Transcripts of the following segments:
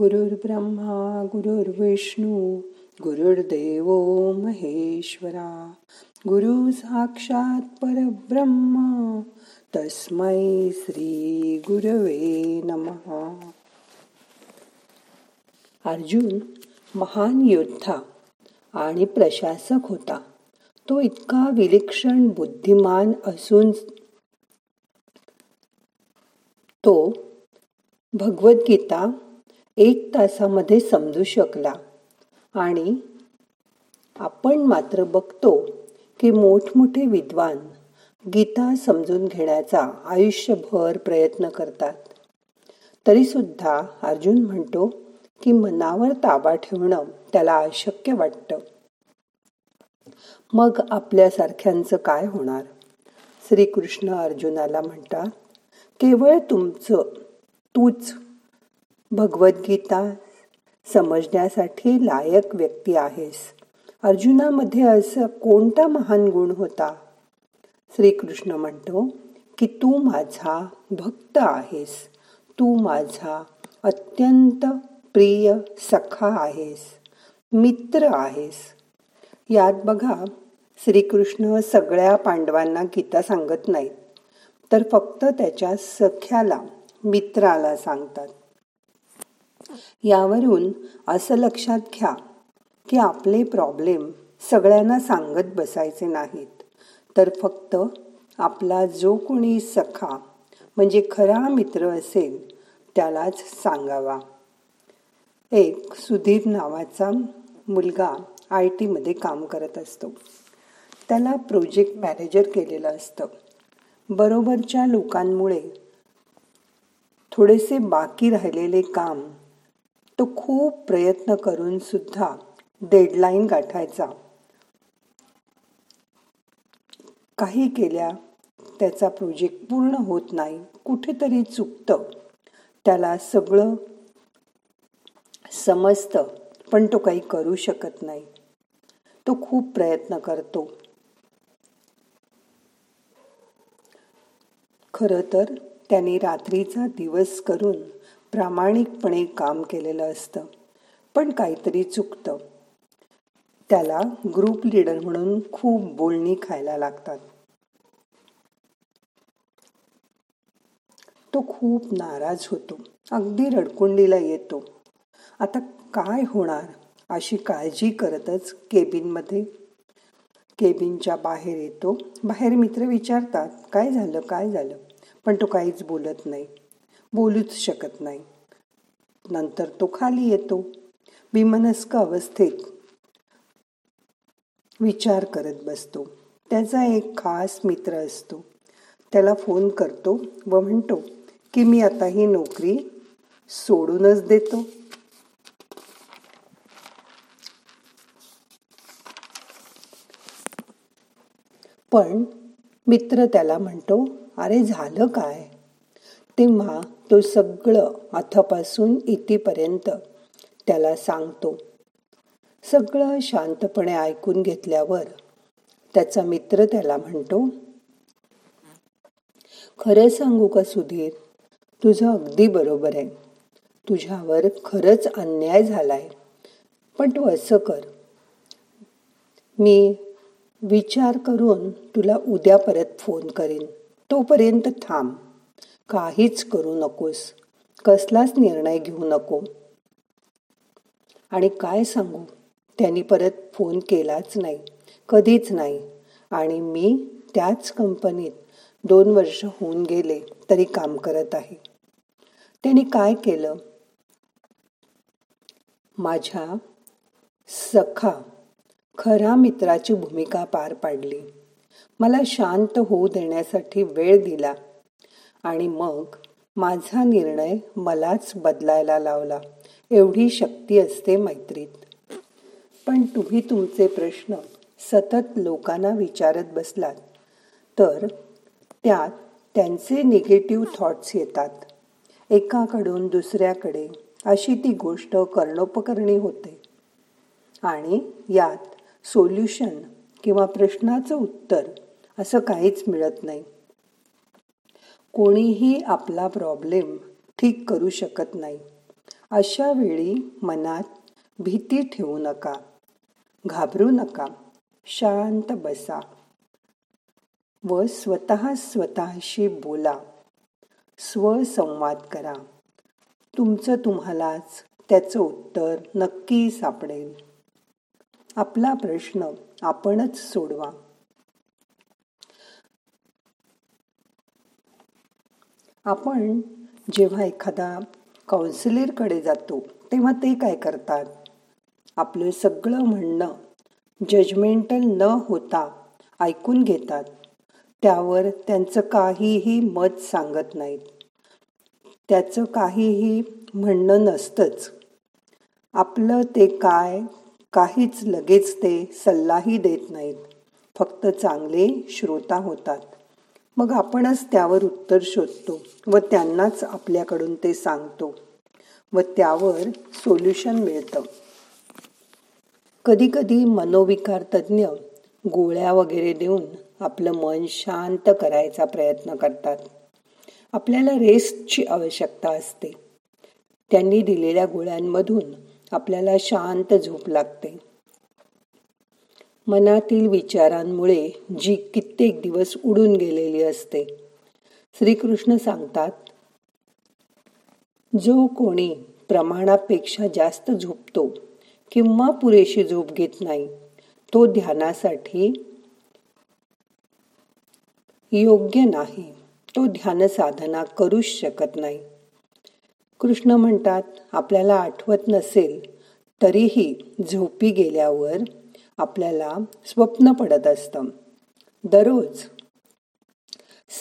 गुरुर्ब्रह्मा गुरुर्विष्णू गुरुर्देव महेश्वरा गुरु साक्षात परब्रह्मा तस्मै श्री गुरवे नमहा अर्जुन महान योद्धा आणि प्रशासक होता. तो इतका विलक्षण बुद्धिमान असून तो भगवद्गीता एक तासामध्ये समजू शकला. आणि आपण मात्र बघतो की मोठमोठे विद्वान गीता समजून घेण्याचा आयुष्यभर प्रयत्न करतात. तरीसुद्धा अर्जुन म्हणतो की मनावर ताबा ठेवणं त्याला अशक्य वाटतं. मग आपल्यासारख्यांचं काय होणार? श्रीकृष्ण अर्जुनाला म्हणतात केवळ तुमचं तूच भगवद्गीता समजण्यासाठी लायक व्यक्ती आहेस. अर्जुनामध्ये असं कोणता महान गुण होता? श्रीकृष्ण म्हणतो की तू माझा भक्त आहेस. तू माझा अत्यंत प्रिय सखा आहेस. मित्र आहेस. यात बघा श्रीकृष्ण सगळ्या पांडवांना गीता सांगत नाहीत तर फक्त त्याच्या सख्याला मित्राला सांगतात. यावरून असं लक्षात घ्या की आपले प्रॉब्लेम सगळ्यांना सांगत बसायचे नाहीत. तर फक्त आपला जो कोणी सखा म्हणजे खरा मित्र असेल त्यालाच सांगावा. एक सुधीर नावाचा मुलगा आय टीमध्ये काम करत असतो. त्याला प्रोजेक्ट मॅनेजर केलेलं असतं. बरोबरच्या लोकांमुळे थोडेसे बाकी राहिलेले काम तो खूप प्रयत्न करून सुद्धा डेडलाईन गाठायचा. काही केल्या त्याचा प्रोजेक्ट पूर्ण होत नाही कुठेतरी चुकतं. त्याला सगळं समजतं पण तो काही करू शकत नाही. तो खूप प्रयत्न करतो. खरं तर त्याने रात्रीचा दिवस करून प्रामाणिकपणे काम केलेलं असतं पण काहीतरी चुकतं. त्याला ग्रुप लीडर म्हणून खूप बोलणी खायला लागतात. तो खूप नाराज होतो. अगदी रडकुंडीला येतो. आता काय होणार? अशी काळजी करतच केबिनमध्ये केबिनच्या बाहेर येतो. बाहेर मित्र विचारतात काय झालं? काय झालं? पण तो काहीच बोलत नाही. बोलूच शकत नाही. नंतर तो खाली येतो. विमनस्क अवस्थेत विचार करत बसतो. त्याचा एक खास मित्र असतो. त्याला फोन करतो व म्हणतो की मी आता ही नोकरी सोडूनच देतो. पण मित्र त्याला म्हणतो अरे झालं काय? तेव्हा तो सगळं अथपासून इथेपर्यंत त्याला सांगतो. सगळं शांतपणे ऐकून घेतल्यावर त्याचा मित्र त्याला म्हणतो खरं सांगू का सुधीर? तुझं अगदी बरोबर आहे. तुझ्यावर खरंच अन्याय झालाय. पण तू असं कर. मी विचार करून तुला उद्या परत फोन करेन. तोपर्यंत थांब. काहीच करू नकोस. कसलाच निर्णय घेऊ नको. आणि काय सांगू? त्यांनी परत फोन केलाच नाही. कधीच नाही. आणि मी त्याच कंपनीत दोन वर्ष होऊन गेले तरी काम करत आहे. त्यांनी काय केलं? माझ्या सखा खऱ्या मित्राची भूमिका पार पाडली. मला शांत होऊ देण्यासाठी वेळ दिला. आणि मग माझा निर्णय मलाच बदलायला लावला. एवढी शक्ती असते मैत्रीत. पण तुम्ही तुमचे प्रश्न सतत लोकांना विचारत बसलात तर त्यात त्यांचे निगेटिव्ह थॉट्स येतात. एकाकडून दुसऱ्याकडे अशी ती गोष्ट कर्णोपकरणी होते. आणि यात सोल्युशन किंवा प्रश्नाचं उत्तर असं काहीच मिळत नाही. कोणीही आपला प्रॉब्लेम ठीक करू शकत नाही. अशा वेळी मनात भीती ठेवू नका. घाबरू नका. शांत बसा. व स्वतः स्वतःशी बोला. स्वसंवाद करा. तुमचं तुम्हालाच त्याचं उत्तर नक्की सापडेल. आपला प्रश्न आपणच सोडवा. आपण जेव्हा एखादा काउन्सिलरकडे जातो तेव्हा ते काय करतात? आपलं सगळं म्हणणं जजमेंटल न होता ऐकून घेतात. त्यावर त्यांचं काहीही मत सांगत नाहीत. त्याचं काहीही म्हणणं नसतंच. आपलं ते काय काहीच लगेच ते सल्लाही देत नाहीत. फक्त चांगले श्रोता होतात. मग आपणच त्यावर उत्तर शोधतो व त्यांनाच आपल्याकडून ते सांगतो व त्यावर सोल्युशन मिळतं. कधीकधी मनोविकार तज्ज्ञ गोळ्या वगैरे देऊन आपलं मन शांत करायचा प्रयत्न करतात. आपल्याला रेस्टची आवश्यकता असते. त्यांनी दिलेल्या गोळ्यांमधून आपल्याला शांत झोप लागते. मनातील विचारांमुळे जी कित्येक दिवस उडून गेलेली असते. श्रीकृष्ण सांगतात जो कोणी प्रमाणापेक्षा जास्त झोपतो किंवा पुरेशी झोप घेत नाही तो ध्यानासाठी योग्य नाही. तो ध्यान साधना करूच शकत नाही. कृष्ण म्हणतात आपल्याला आठवत नसेल तरीही झोपी गेल्यावर आपल्याला स्वप्न पडत असतं. दररोज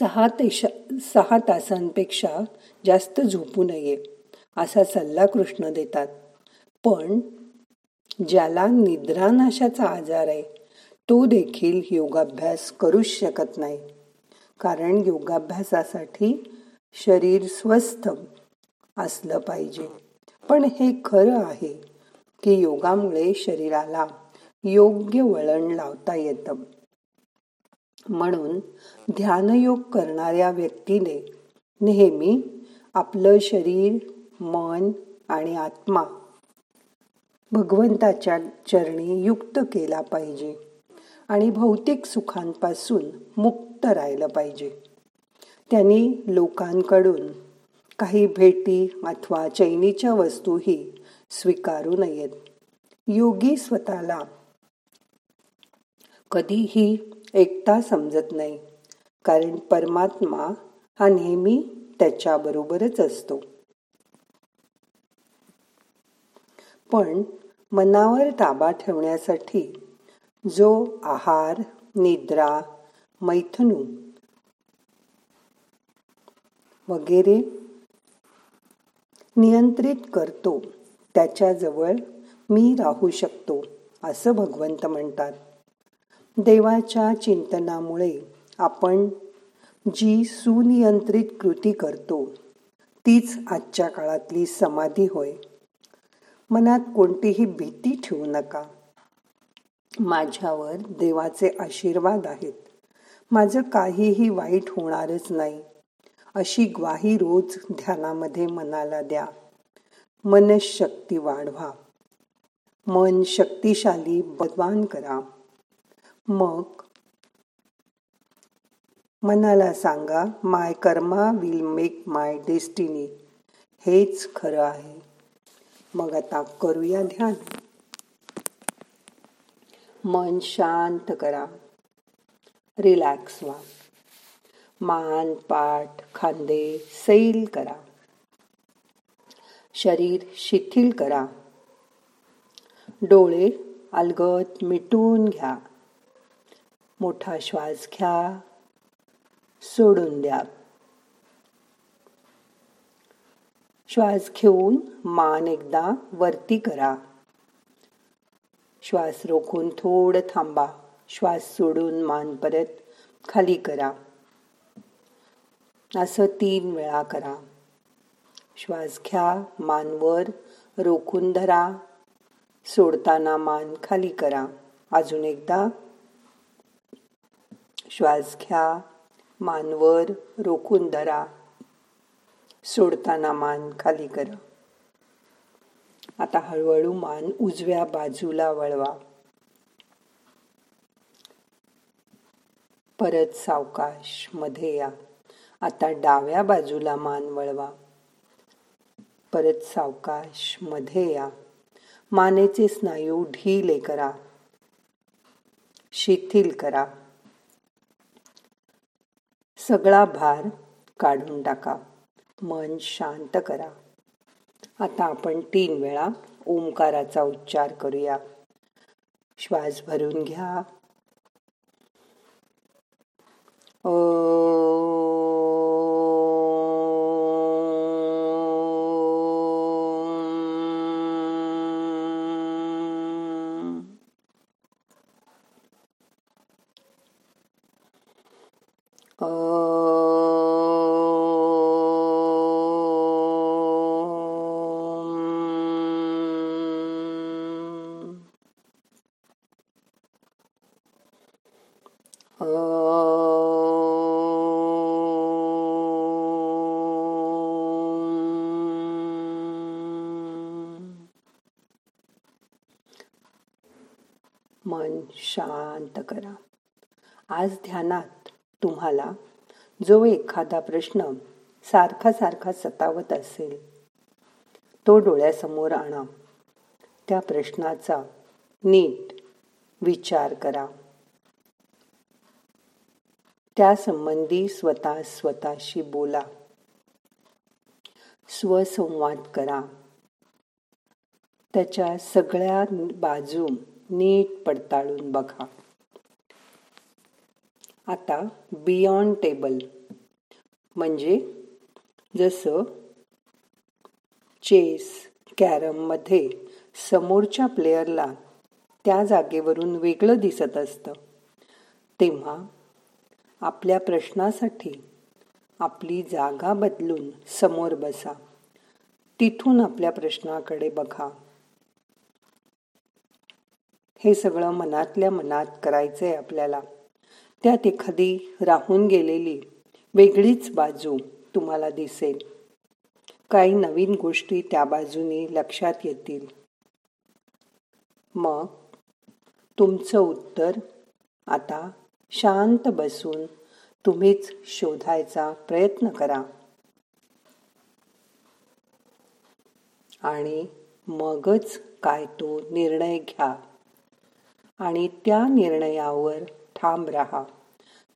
सहा तेश सहा तासांपेक्षा जास्त झोपू नये असा सल्ला कृष्ण देतात. पण ज्याला निद्रानाशाचा आजार आहे तो देखील योगाभ्यास करूच शकत नाही. कारण योगाभ्यासासाठी शरीर स्वस्थ असलं पाहिजे. पण हे खरं आहे की योगामुळे शरीराला योग्य वळण लावता येतं. म्हणून ध्यानयोग करणाऱ्या व्यक्तीने नेहमी आपलं शरीर मन आणि आत्मा भगवंताच्या चरणी युक्त केला पाहिजे आणि भौतिक सुखांपासून मुक्त राहिलं पाहिजे. त्यांनी लोकांकडून काही भेटी अथवा चैनीच्या वस्तूही स्वीकारू नयेत. योगी स्वतःला कधीही एकटा समजत नाही कारण परमात्मा हा नेहमी त्याच्याबरोबरच असतो. पण मनावर ताबा ठेवण्यासाठी जो आहार निद्रा मैथुनू वगैरे नियंत्रित करतो त्याच्याजवळ मी राहू शकतो असं भगवंत म्हणतात. देवाच्या चिंतनामुळे आपण जी सुनियंत्रित कृती करतो तीच आजच्या काळातली समाधी होय. मनात कोणतीही भीती ठेवू नका. माझ्यावर देवाचे आशीर्वाद आहेत. माझं काहीही वाईट होणारच नाही. अशी ग्वाही रोज ध्यानामध्ये मनाला द्या. मनशक्ती वाढवा. मन शक्तिशाली बदवान करा. मग? मनाला सांगा my karma will make my destiny. हेच खरं आहे. मग आता करूया ध्यान. मन शांत करा. रिलॅक्स व्हा. मान पाठ खांदे सैल करा. शरीर शिथिल करा. डोळे अलगत मिटून घ्या. मोठा श्वास घ्या. सोडून द्या. श्वास घेऊन मान एकदा वरती करा. श्वास रोखून थोडं थांबा. श्वास सोडून मान परत खाली करा. असं तीन वेळा करा. श्वास घ्या मानवर रोखून धरा. सोडताना मान खाली करा. अजून एकदा श्वास घ्या मानवर रोखून धरा. सोडताना मान खाली करा. आता हळूहळू मान उजव्या बाजूला वळवा. परत सावकाशमध्ये या. आता डाव्या बाजूला मान वळवा. परत सावकाशमध्ये या. मानेचे स्नायू ढिले करा. शिथिल करा. सगळा भार काढून टाका. मन शांत करा. आता आपण तीन वेळा ओंकाराचा उच्चार करूया. श्वास भरून घ्या. मन शांत करा आज ध्यानात तुम्हाला जो एखादा प्रश्न सारखा सारखा सतावत असेल तो डोळ्यासमोर आणा. त्या प्रश्नाचा नीट विचार करा. त्यासंबंधी स्वतः स्वतःशी बोला. स्वसंवाद करा. त्याच्या सगळ्या बाजू नीट पडताळून बघा. आता बियॉन्ड टेबल म्हणजे जसं चेस कॅरममध्ये समोरच्या प्लेयरला त्या जागेवरून वेगळं दिसत असतं. तेव्हा आपल्या प्रश्नासाठी आपली जागा बदलून समोर बसा. तिथून आपल्या प्रश्नाकडे बघा. हे सगळं मनातल्या मनात करायचंय आपल्याला. त्यात एखादी राहून गेलेली वेगळीच बाजू तुम्हाला दिसेल. काही नवीन गोष्टी त्या बाजूने लक्षात येतील. मग तुमचं उत्तर आता शांत बसून तुम्हीच शोधायचा प्रयत्न करा. आणि मगच काय तो निर्णय घ्या. आणि त्या निर्णयावर ठाम राहा.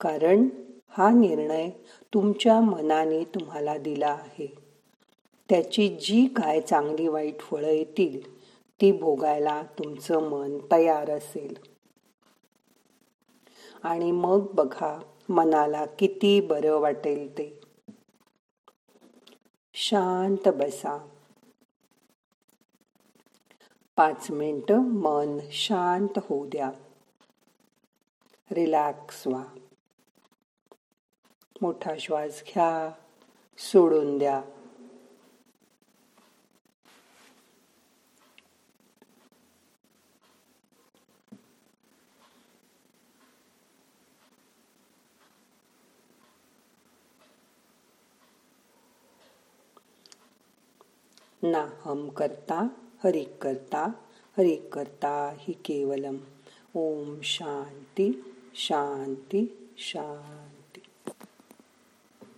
कारण हा निर्णय तुमच्या मनाने तुम्हाला दिला आहे. त्याची जी काय चांगली वाईट फळं येतील ती भोगायला तुमचं मन तयार असेल. आणि मग बघा मनाला किती बरं वाटेल ते. शांत बसा. पाच मिनिटं मन शांत होऊ द्या. रिलॅक्स व्हा. मोठा श्वास घ्या सोडून द्या. ना हम करता हरि करता हरि करता हि केवलम. ओम शांती. शांती शांती.